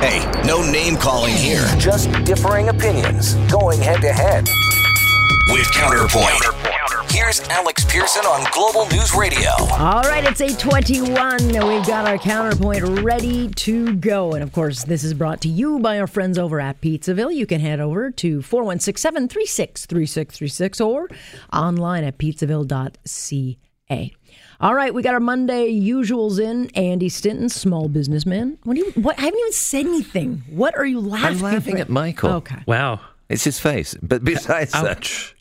Hey, no name calling here. Just differing opinions going head to head. With Counterpoint. Here's Alex Pearson on Global News Radio. All right, it's 821. We've got our counterpoint ready to go. And of course, this is brought to you by our friends over at Pizzaville. You can head over to 416 736 3636 or online at pizzaville.ca. All right, we got our Monday usuals in. Andy Stinton, small businessman. What do you? What? I haven't even said anything. What are you laughing? I'm laughing for? at Michael. Okay, Wow. It's his face. But besides oh. that,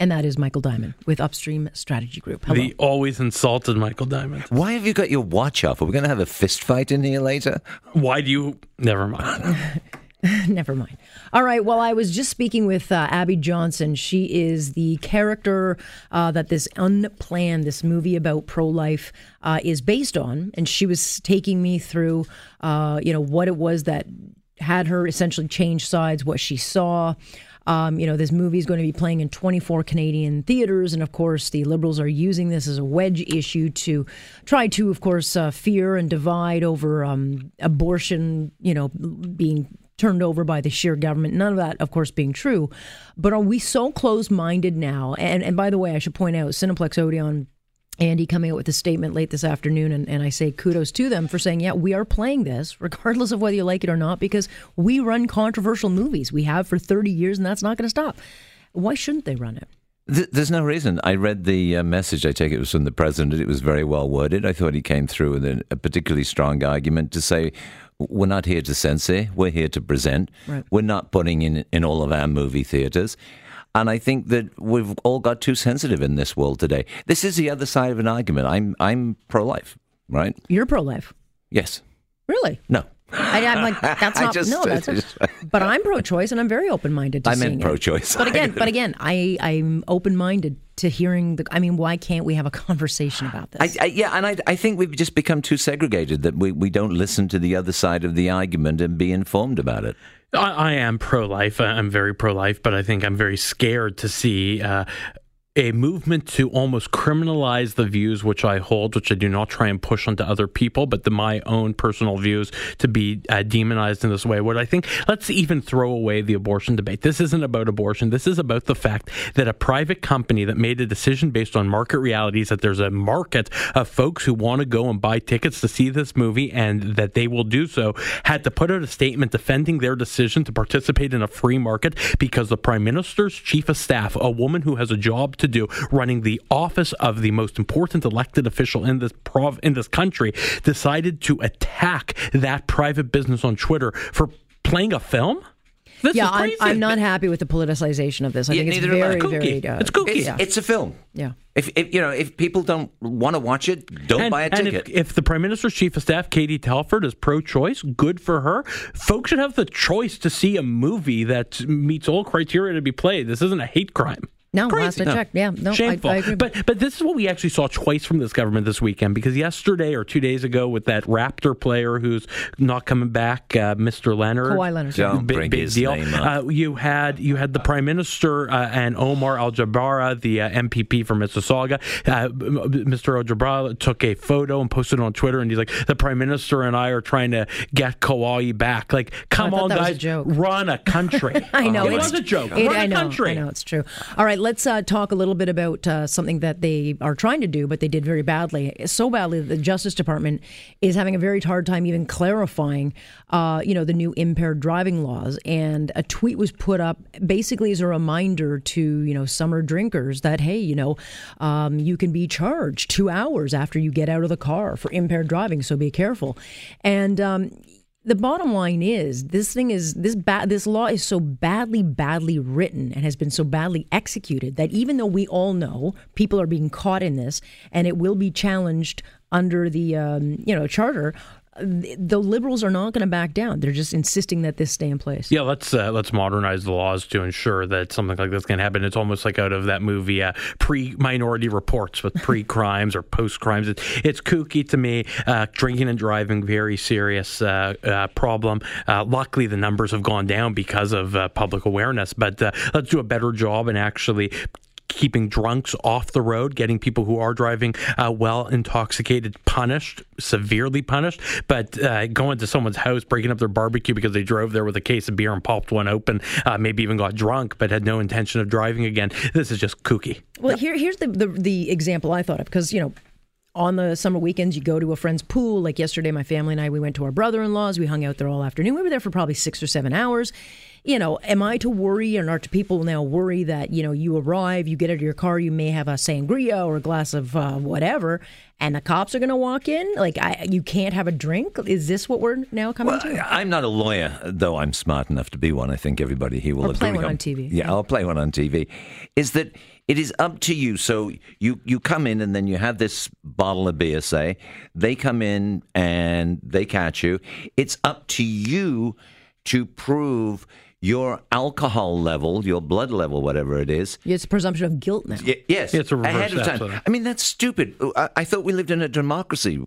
and that is Michael Diamond with Upstream Strategy Group. Hello. The always insulted Michael Diamond. why have you got your watch off? Are we going to have a fist fight in here later? Why do you? Never mind. Never mind. All right. Well, I was just speaking with uh, Abby Johnson. She is the character uh, that this Unplanned, this movie about pro life, uh, is based on, and she was taking me through, uh, you know, what it was that had her essentially change sides, what she saw. Um, you know, this movie is going to be playing in 24 Canadian theaters. And of course, the Liberals are using this as a wedge issue to try to, of course, uh, fear and divide over um, abortion, you know, being turned over by the Scheer government. None of that, of course, being true. But are we so close minded now? And, and by the way, I should point out, Cineplex Odeon Andy coming out with a statement late this afternoon, and, and I say kudos to them for saying, yeah, we are playing this, regardless of whether you like it or not, because we run controversial movies. We have for 30 years, and that's not going to stop. Why shouldn't they run it? There's no reason. I read the uh, message. I take it was from the president. It was very well worded. I thought he came through with a, a particularly strong argument to say we're not here to censor. We're here to present. Right. We're not putting in in all of our movie theaters. And I think that we've all got too sensitive in this world today. This is the other side of an argument. I'm I'm pro life, right? You're pro life. Yes. Really? No. I, I'm like, that's not, just- no, that's I not, just- but I'm pro choice and I'm very open minded to I seeing meant it. pro-choice. But again, but again, I, I'm open minded to hearing the, I mean, why can't we have a conversation about this? I, I, yeah, and I, I think we've just become too segregated that we, we don't listen to the other side of the argument and be informed about it. I, I am pro life. I'm very pro life, but I think I'm very scared to see uh, a movement to almost criminalize the views which I hold, which I do not try and push onto other people, but the, my own personal views to be uh, demonized in this way. What I think, let's even throw away the abortion debate. This isn't about abortion. This is about the fact that a private company that made a decision based on market realities that there's a market of folks who want to go and buy tickets to see this movie and that they will do so had to put out a statement defending their decision to participate in a free market because the prime minister's chief of staff, a woman who has a job to do running the office of the most important elected official in this prov- in this country, decided to attack that private business on Twitter for playing a film. This yeah, is I'm. I'm not happy with the politicization of this. I Yeah, think it's neither very, Kooky. very. Uh, It's kooky. It's, Yeah. it's a film. Yeah. If, if you know, if people don't want to watch it, don't And, buy a and ticket. if, if the Prime Minister's Chief of Staff, Katie Telford, is pro choice, good for her. Folks should have the choice to see a movie that meets all criteria to be played. This isn't a hate crime. No, Crazy. last I checked. Yeah, no, Shameful. I agree. But but this is what we actually saw twice from this government this weekend because yesterday or two days ago with that Raptor player who's not coming back, uh, Mr. Leonard. Kawhi Leonard. Don't Big, bring big his deal. name up. Uh, you had you had the prime minister uh, and Omar Alghabra, the uh, MPP from Mississauga. Uh, Mr. Alghabra took a photo and posted it on Twitter, and he's like, "The prime minister and I are trying to get Kawhi back." Like, come thought on, that was a guys, joke. run a country. I know it it's was a joke. It, run I a know, country. I know it's true. All right, let's uh, talk a little bit about uh, something that they are trying to do, but they did very badly, so badly that the Justice Department is having a very hard time even clarifying, uh, you know, the new impaired driving laws. And a tweet was put up basically as a reminder to you know summer drinkers that hey, you know, um, you can be charged two hours after you get out of the car for impaired driving, so be careful. And um, the bottom line is this thing is this ba- this law is so badly badly written and has been so badly executed that even though we all know people are being caught in this and it will be challenged under the um, you know charter the liberals are not going to back down they're just insisting that this stay in place Yeah, let's uh, let's modernize the laws to ensure that something like this can happen. It's almost like out of that movie, uh, pre-Minority Reports, with pre-crimes or post-crimes. It's, it's kooky to me. Uh, drinking and driving, very serious uh, uh, problem. Uh, luckily, the numbers have gone down because of uh, public awareness. But uh, let's do a better job and actually keeping drunks off the road, getting people who are driving uh, well intoxicated punished, severely punished. But uh, going to someone's house, breaking up their barbecue because they drove there with a case of beer and popped one open, uh, maybe even got drunk, but had no intention of driving again. This is just kooky. Well, here, here's the, the the example I thought of because you know on the summer weekends, you go to a friend's pool. Like yesterday, my family and I, we went to our brother in law's. We hung out there all afternoon. We were there for probably six or seven hours. You know, am I to worry, and are people now worry that, you know, you arrive, you get out of your car, you may have a sangria or a glass of uh, whatever, and the cops are going to walk in? Like, I, you can't have a drink? Is this what we're now coming Well, to? I'm not a lawyer, though I'm smart enough to be one. I think everybody here will Or agree. play one on TV. Yeah, I'll play one on TV. Is that it is up to you. So you you come in and then you have this bottle of beer. Say they come in and they catch you. It's up to you to prove your alcohol level, your blood level, whatever it is. It's a presumption of guilt now. Y- yes, It's a reverse ahead of time. absolutely. I mean, that's stupid. Uh, I, I thought we lived in a democracy.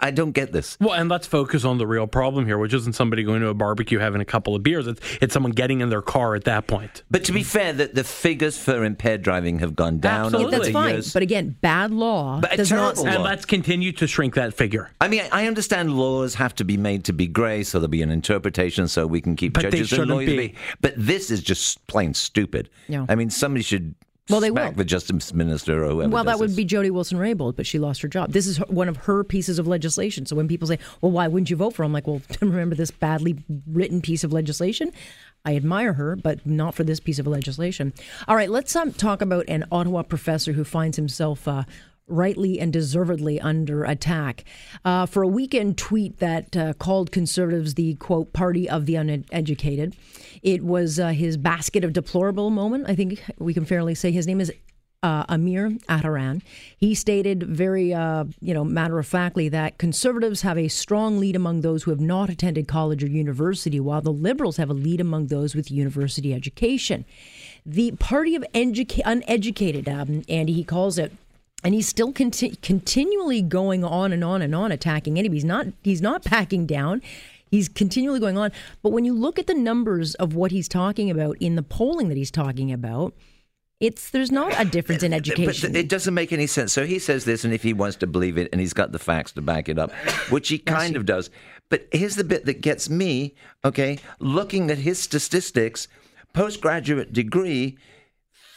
I don't get this. Well, and let's focus on the real problem here, which isn't somebody going to a barbecue having a couple of beers. It's, it's someone getting in their car at that point. But to be fair, that the figures for impaired driving have gone down Absolutely. over That's fine. years. But again, bad law But a does not. terrible And law. let's continue to shrink that figure. I mean, I understand laws have to be made to be grey, so there'll be an interpretation, so we can keep But they judges and shouldn't lawyers. be. But this is just plain stupid. Yeah. I mean, somebody should Well, they will. the justice minister or whoever. Well, that would this. be Jody Wilson-Raybould, but she lost her job. This is her, one of her pieces of legislation. So when people say, "Well, why wouldn't you vote for?" her? I'm like, "Well, remember this badly written piece of legislation? I admire her, but not for this piece of legislation." All right, let's um, talk about an Ottawa professor who finds himself. Uh, Rightly and deservedly under attack uh, for a weekend tweet that uh, called conservatives the quote party of the uneducated. It was uh, his basket of deplorable moment. I think we can fairly say his name is uh, Amir Attaran. He stated very, uh, you know, matter of factly that conservatives have a strong lead among those who have not attended college or university, while the liberals have a lead among those with university education. The party of educa- uneducated, um, Andy, he calls it. And he's still conti- continually going on and on and on attacking anybody. He's not. He's not backing down. He's continually going on. But when you look at the numbers of what he's talking about in the polling that he's talking about, it's there's not a difference in education. But it doesn't make any sense. So he says this, and if he wants to believe it, and he's got the facts to back it up, which he kind of does. But here's the bit that gets me, okay? Looking at his statistics, postgraduate degree,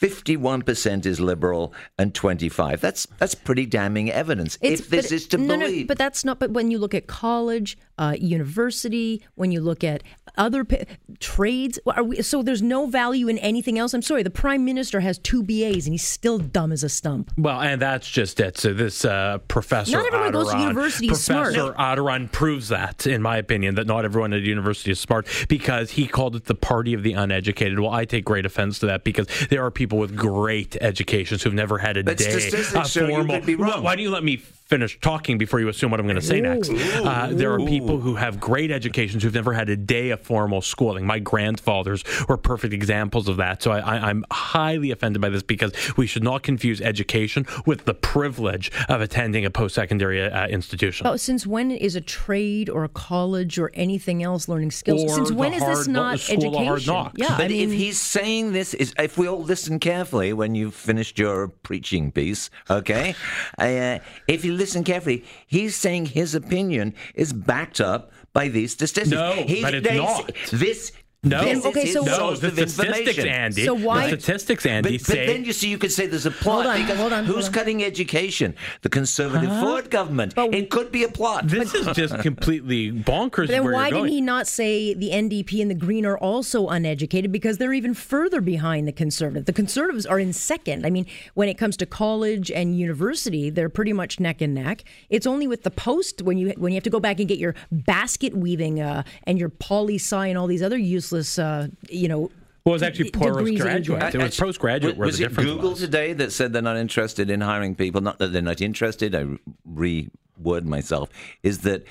51% is liberal and 25. That's that's pretty damning evidence. if this but- is to no, no, believe. but that's not. But when you look at college, uh, university, when you look at other p- trades, are we, so there's no value in anything else. I'm sorry. The prime minister has two BAs and he's still dumb as a stump. Well, and that's just it. So this uh, professor Not everyone goes to Attaran- university is smart. Professor Attaran proves that, in my opinion, that not everyone at university is smart because he called it the party of the uneducated. Well, I take great offense to that because there are people with great educations who've never had a But day statistics a formal. be wrong. Why- Why do you let me finish talking before you assume what I'm going to say next? Uh, there are people who have great educations who've never had a day of formal schooling. My grandfathers were perfect examples of that. So I, I, I'm highly offended by this because we should not confuse education with the privilege of attending a post-secondary uh, institution. Oh, since when is a trade or a college or anything else learning skills? Or since the when is this not school of education? hard knocks. Yeah, But I mean, if he's saying this, is if we all listen carefully when you've finished your preaching piece, okay? Uh, if you listen carefully, he's saying his opinion is backed up by these statistics. No, He's- but it's they- not. This. No. this is Okay, so- no, source the statistics. Andy. So why- The statistics, Andy, But, but say then you see, you could say there's a plot Hold on, because hold on, who's hold on. cutting education? The Conservative Ford government. it could be a plot. this is just completely bonkers. Then where why you're didn't he not say the NDP and the Green are also uneducated because they're even further behind the Conservative? The Conservatives are in second. I mean, when it comes to college and university, they're pretty much neck and neck. It's only with the Post when you when you have to go back and get your basket weaving uh, and your poli sci and all these other useless, uh, you know. Well, it was actually d- degrees postgraduate. It was postgraduate where Was the it difference Google was. today that said they're not interested in hiring people? Not that they're not interested. I reword myself. Is that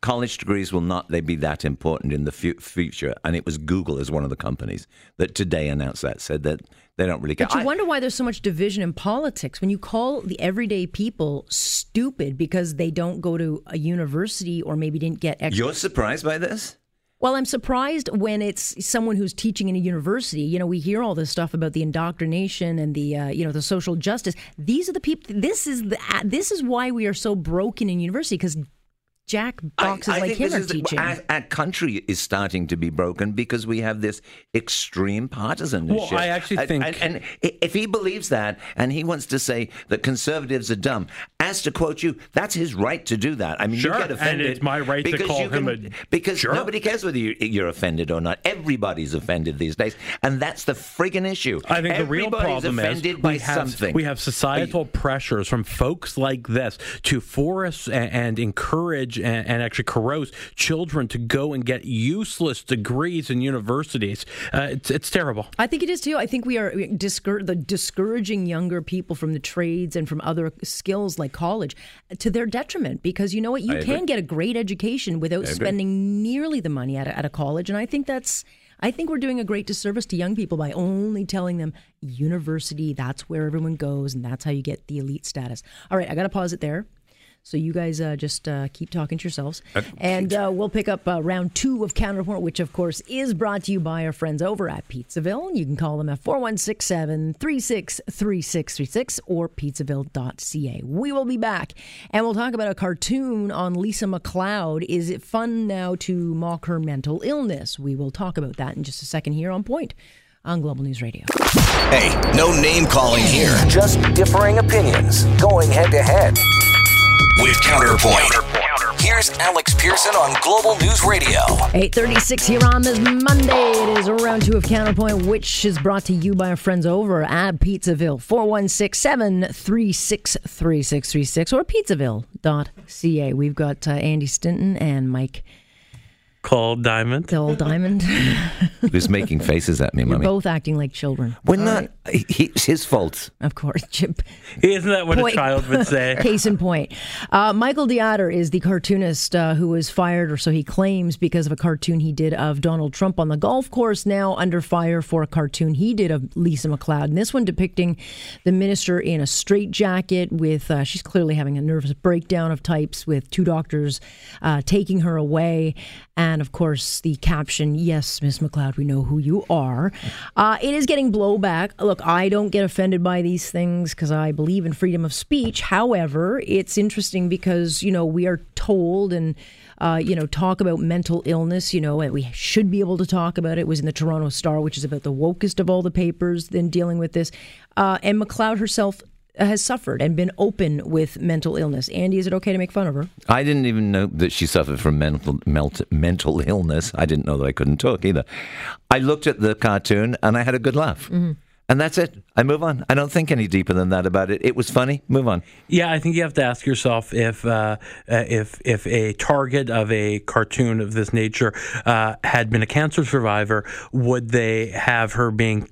college degrees will not they be that important in the fu- future? And it was Google as one of the companies that today announced that said that they don't really care. But you I- wonder why there's so much division in politics when you call the everyday people stupid because they don't go to a university or maybe didn't get extra you're surprised by this? Well, I'm surprised when it's someone who's teaching in a university. You know, we hear all this stuff about the indoctrination and the uh, you know the social justice. These are the people. This is the uh, this is why we are so broken in university because Jack boxes I, I like him are is the- teaching. our, our country is starting to be broken because we have this extreme partisanship. Well, I actually And- think- and, and i- if he believes that, and he wants to say that conservatives are dumb, as to quote you, that's his right to do that. I mean, Sure, you get offended. and offended, it's my right to because call him can- a- because Sure. nobody cares whether you, you're offended or not. Everybody's offended these days, and that's the friggin' issue. I think the real Everybody's problem is offended by we have something. we have societal pressures from folks like this to force and, and encourage and, and actually coerce children to go and get useless degrees in universities. Uh, it's, it's terrible. I think it is too. I think we are discour- the discouraging younger people from the trades and from other skills like college to their detriment because you know what? You I can agree. get a great education without spending nearly the money at a, at a college. And I think that's. I think we're doing a great disservice to young people by only telling them university, that's where everyone goes, and that's how you get the elite status. All right, I got to pause it there. So you guys uh, just uh, keep talking to yourselves, and uh, we'll pick up uh, round two of Counterpoint, which of course is brought to you by our friends over at Pizzaville. You can call them at 4167-363636 or pizzaville.ca. We will be back, and we'll talk about a cartoon on Lisa MacLeod. Is it fun now to mock her mental illness? We will talk about that in just a second here on Point on Global News Radio. Hey, no name calling here. Just differing opinions going head to head. With Counterpoint. Here's Alex Pearson on Global News Radio. 836 here on this Monday. It is round two of Counterpoint, which is brought to you by our friends over at Pizzaville. 416-736-3636 or pizzaville.ca. We've got uh, Andy Stinton and Mike Called Diamond. Dill Diamond. Who's making faces at me, You're mummy? both acting like children. We're All not. right? he- It's his fault. Of course, Chip. Isn't that what Point- a child would say? Case in point, uh, Michael de Adder is the cartoonist uh, who was fired, or so he claims, because of a cartoon he did of Donald Trump on the golf course. Now under fire for a cartoon he did of Lisa MacLeod, and this one depicting the minister in a straitjacket with uh, she's clearly having a nervous breakdown of types with two doctors uh, taking her away, and of course the caption, "Yes, Miss MacLeod, we know who you are." Uh, it is getting blowback. Look, I don't get offended by these things because I believe in freedom of speech. However, it's interesting because you know we are told and. Uh, you know, talk about mental illness, you know, and we should be able to talk about it. It was in the Toronto Star, which is about the wokest of all the papers then dealing with this. Uh, and MacLeod herself has suffered and been open with mental illness. Andy, is it okay to make fun of her? I didn't even know that she suffered from mental melt, mental illness. I didn't know that I couldn't talk either. I looked at the cartoon and I had a good laugh. And that's it. I move on. I don't think any deeper than that about it. It was funny. Move on. Yeah, I think you have to ask yourself if uh, uh, if if a target of a cartoon of this nature uh, had been a cancer survivor, would they have her being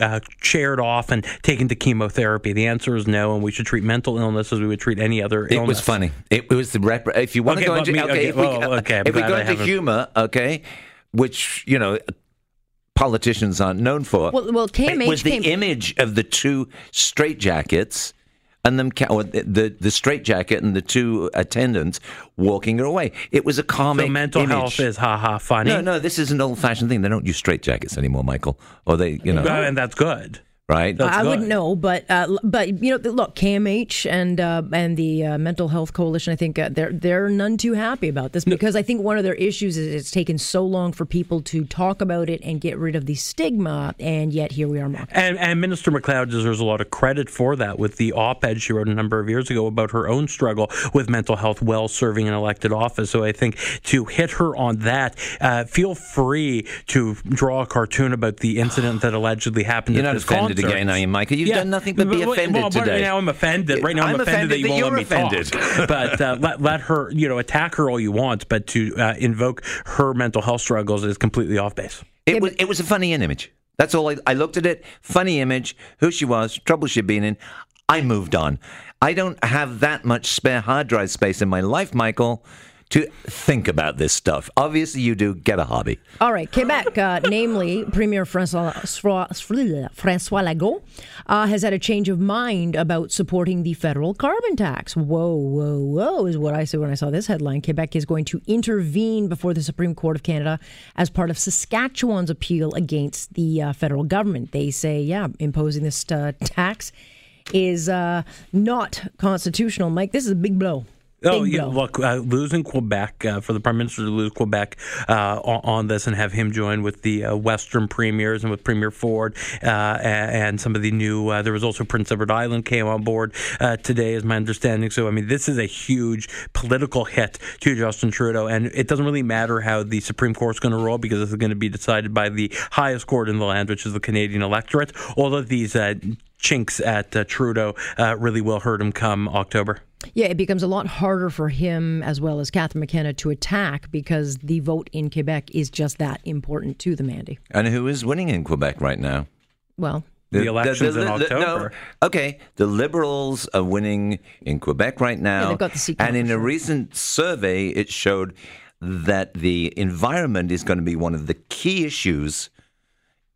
uh, chaired off and taken to chemotherapy? The answer is no, and we should treat mental illness as we would treat any other It illness. was funny. It, it was the rep- if you want Okay, to go into me- okay, okay, if we, well, okay, if we go into humor, okay, which you know politicians aren't known for. Well- well, KMH it was the came- image of the two straitjackets and them ca- or the the, the straitjacket and the two attendants walking her away. It was a comic So mental image. health is haha funny. no, no. This is an old-fashioned thing. They don't use straitjackets anymore, Michael. Or they, you know, and that's good. Right? That's I good. wouldn't know, but uh, but you know, look, KMH and uh, and the uh, Mental Health Coalition, I think uh, they're they're none too happy about this because I think one of their issues is it's taken so long for people to talk about it and get rid of the stigma, and yet here we are mocking. And, and Minister MacLeod deserves a lot of credit for that with the op ed she wrote a number of years ago about her own struggle with mental health while serving in elected office. So I think to hit her on that, uh, feel free to draw a cartoon about the incident that allegedly happened You're at not this offended concert. again, are you, Michael? You've done nothing but be offended well, but today. Now I'm offended. Right now I'm, I'm offended, that you won't offended let me that you're talk. but uh, let, let her, you know, attack her all you want, but to uh, invoke her mental health struggles is completely off base. It was it was a funny image. That's all. I, I looked at it. Funny image. Who she was. Trouble she'd been in. I moved on. I don't have that much spare hard drive space in my life, Michael, to think about this stuff. Obviously, you do. Get a hobby. All right, Quebec, uh, namely Premier Francois, Francois Legault, uh, has had a change of mind about supporting the federal carbon tax. Whoa, whoa, whoa, is what I said when I saw this headline. Quebec is going to intervene before the Supreme Court of Canada as part of Saskatchewan's appeal against the uh, federal government. They say, yeah, imposing this uh, tax is uh, not constitutional. Mike, this is a big blow. Oh, yeah. Look, uh, losing Quebec uh, for the prime minister to lose Quebec uh, on, this and have him join with the uh, Western premiers and with Premier Ford uh, and some of the new. Uh, there was also Prince Edward Island came on board today, is my understanding. So, I mean, this is a huge political hit to Justin Trudeau, and it doesn't really matter how the Supreme Court's going to roll because this is going to be decided by the highest court in the land, which is the Canadian electorate. All of these chinks at uh, Trudeau uh, really will hurt him come October. Yeah, it becomes a lot harder for him as well as Catherine McKenna to attack because the vote in Quebec is just that important to the Mandy. And who is winning in Quebec right now? Well, the, the elections the, the, in October. No, okay, the Liberals are winning in Quebec right now. Yeah, they've got the seat and in a recent survey, it showed that the environment is going to be one of the key issues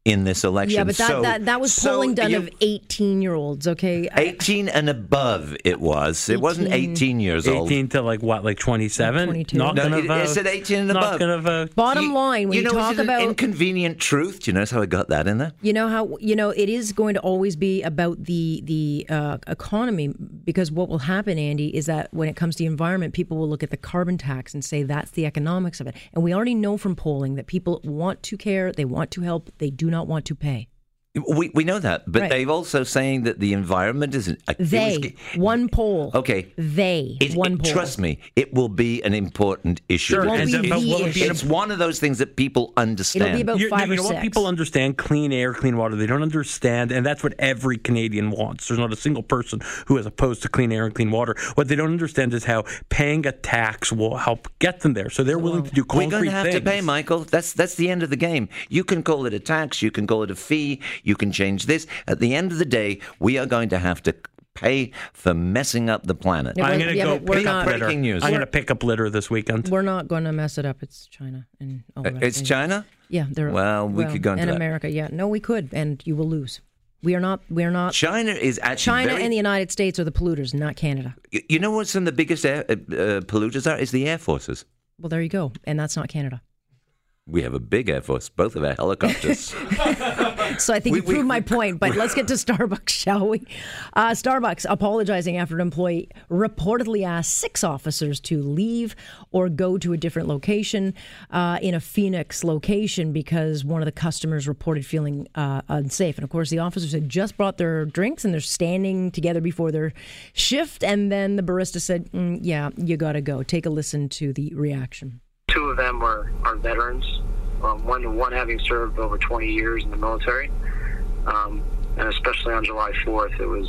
in this election. Yeah, but that, so, that, that was so polling done of 18 year olds, okay? 18 and above it was. 18, it wasn't 18 years 18 old. 18 to like what, like 27? 22. Not no, going to it, vote. It said 18 and not above. Gonna vote. Bottom you, line, when you, you, know, talk about inconvenient truth, do you notice how I got that in there? You know how you know it is going to always be about the the uh, economy because what will happen, Andy, is that when it comes to the environment, people will look at the carbon tax and say that's the economics of it, and we already know from polling that people want to care, they want to help, they do not want to pay. We, we know that, but Right. they've also saying that the environment isn't. a- it was They one poll. Okay. They It, one it- poll. trust me, it will be an important issue. Sure, won't be so- but the will be an It's one of those things that people understand. It'll be about you, five you or know six. what people understand clean air clean water they don't understand and that's what every canadian wants there's not a single person who is opposed to clean air and clean water what they don't understand is how paying a tax will help get them there so they're willing to do concrete things. We're going to have things to pay, Michael. That's that's the end of the game. You can call it a tax, you can call it a fee, you can change this. At the end of the day, we are going to have to pay for messing up the planet. Yeah, i'm going to yeah, go pick not- up litter Breaking news. i'm going to pick up litter this weekend We're not going to mess it up. It's China and all Uh, that. It's China. Yeah, they're Well, we could go into and that. America. Yeah, no, we could, and you will lose. We are not. We are not. China is actually China very, and the United States are the polluters, not Canada. Y- You know what some of the biggest air, uh, uh, polluters are? Is the air forces. Well, there you go, and that's not Canada. We have a big air force, both of our helicopters. So I think We- you proved we- my point. But let's get to Starbucks, shall we? Uh, Starbucks apologizing after an employee reportedly asked six officers to leave or go to a different location uh, in a Phoenix location because one of the customers reported feeling uh, unsafe. And of course, the officers had just brought their drinks and they're standing together before their shift. And then the barista said, mm, "Yeah, you got to go." Take a listen to the reaction. Two of them were are veterans. Um, one one having served over 20 years in the military, um, and especially on July 4th, it was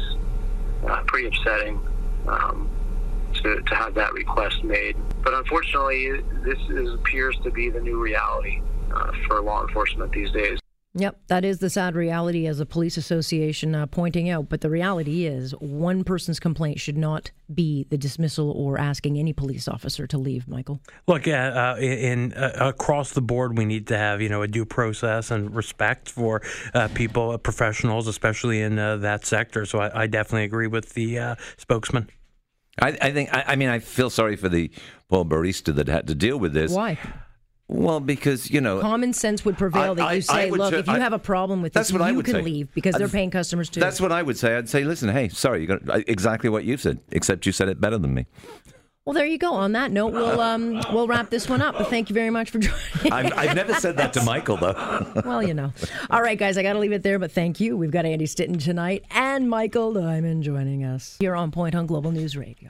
uh, pretty upsetting um, to to have that request made. But unfortunately, this is, appears to be the new reality uh, for law enforcement these days. Yep, that is the sad reality as a police association uh, pointing out. But the reality is, one person's complaint should not be the dismissal or asking any police officer to leave. Michael, Look, uh, uh, in uh, across the board, we need to have you know a due process and respect for uh, people, uh, professionals, especially in uh, that sector. So I, I definitely agree with the uh, spokesman. I, I think. I, I mean, I feel sorry for the poor barista that had to deal with this. why? Well, because you know, Common sense would prevail I- that I- you say, "Look, ju- if you I- have a problem with That's this, what I you can say. leave because they're paying customers too." That's what I would say. I'd say, listen, hey, sorry, you're gonna, exactly what you've said, except you said it better than me. well, there you go. On that note, we'll um, we'll wrap this one up. But thank you very much for joining. I've, I've never said that to Michael, though. well, you know. All right, guys, I got to leave it there, but thank you. We've got Andy Stitton tonight and Michael Diamond joining us here on Point on Global News Radio.